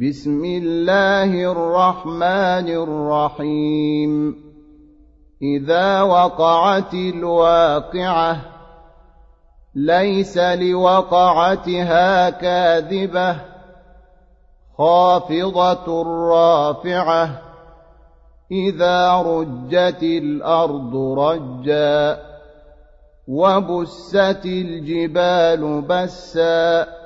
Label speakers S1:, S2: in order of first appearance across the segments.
S1: بسم الله الرحمن الرحيم. إذا وقعت الواقعة ليس لوقعتها كاذبة خافضة رافعة. إذا رجت الأرض رجا وبست الجبال بسّا.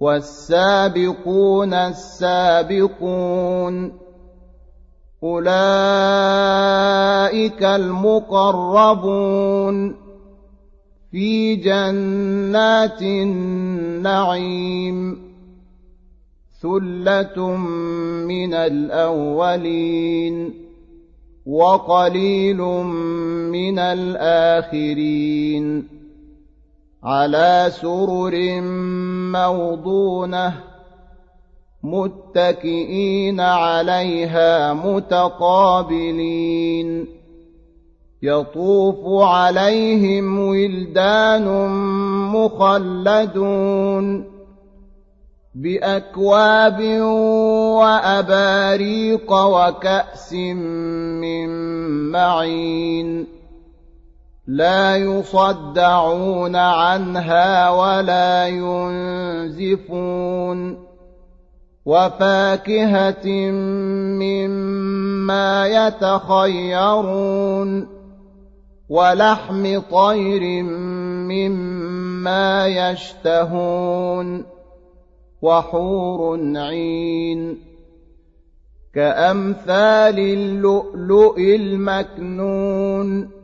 S1: والسابقون السابقون أولئك المقربون في جنات النعيم ثلة من الأولين وقليل من الآخرين على سرر موضونة متكئين عليها متقابلين. يطوف عليهم ولدان مخلدون بأكواب وأباريق وكأس من معين. لا يصدعون عنها ولا ينزفون. وفاكهة مما يتخيرون. ولحم طير مما يشتهون. وحور عين. كأمثال اللؤلؤ المكنون.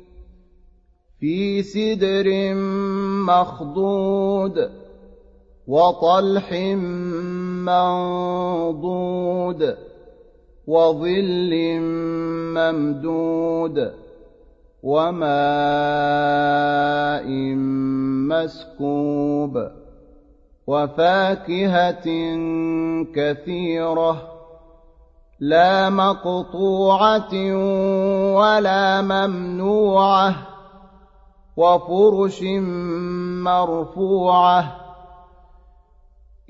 S1: في سدر مخضود وطلح منضود وظل ممدود وماء مسكوب وفاكهة كثيرة لا مقطوعة ولا ممنوعة وفرش مرفوعة.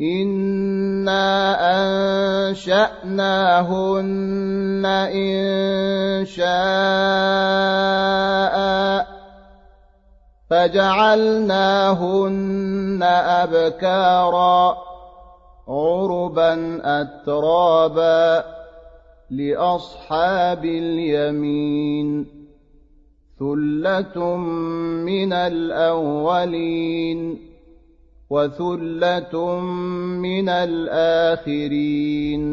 S1: أنا انشاناهن ان شاء فجعلناهن ابكارا عربا اترابا لاصحاب اليمين ثله من الاولين وثله من الاخرين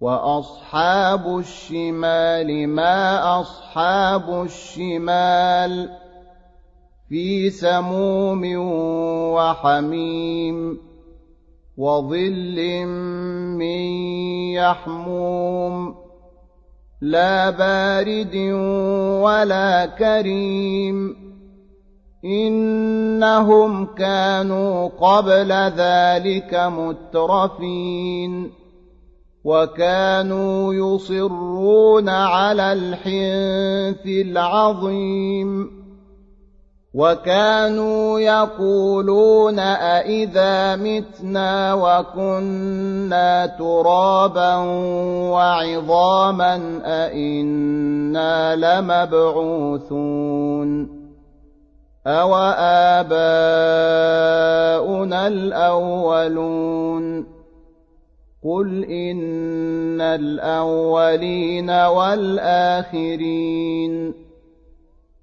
S1: واصحاب الشمال ما اصحاب الشمال في سموم وحميم وظل من يحموم لا بارد ولا كريم إنهم كانوا قبل ذلك مترفين وكانوا يصرون على الحنث العظيم وكانوا يقولون أإذا متنا وكنا ترابا وعظاما أإنا لمبعوثون أوآباؤنا الأولون قل إن الأولين والآخرين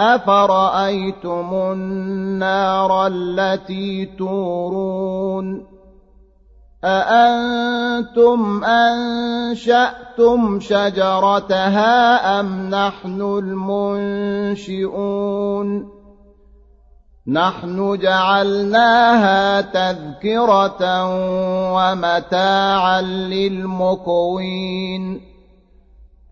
S1: أفرأيتم النار التي تورون أأنتم أنشأتم شجرتها أم نحن المنشئون نحن جعلناها تذكرة ومتاعا للمقوين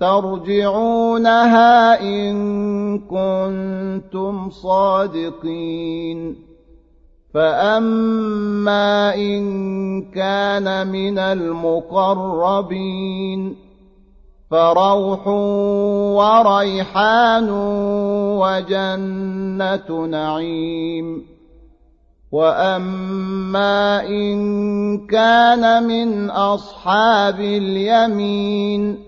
S1: ترجعونها إن كنتم صادقين. فأما إن كان من المقربين فروح وريحان وجنة نعيم. وأما إن كان من أصحاب اليمين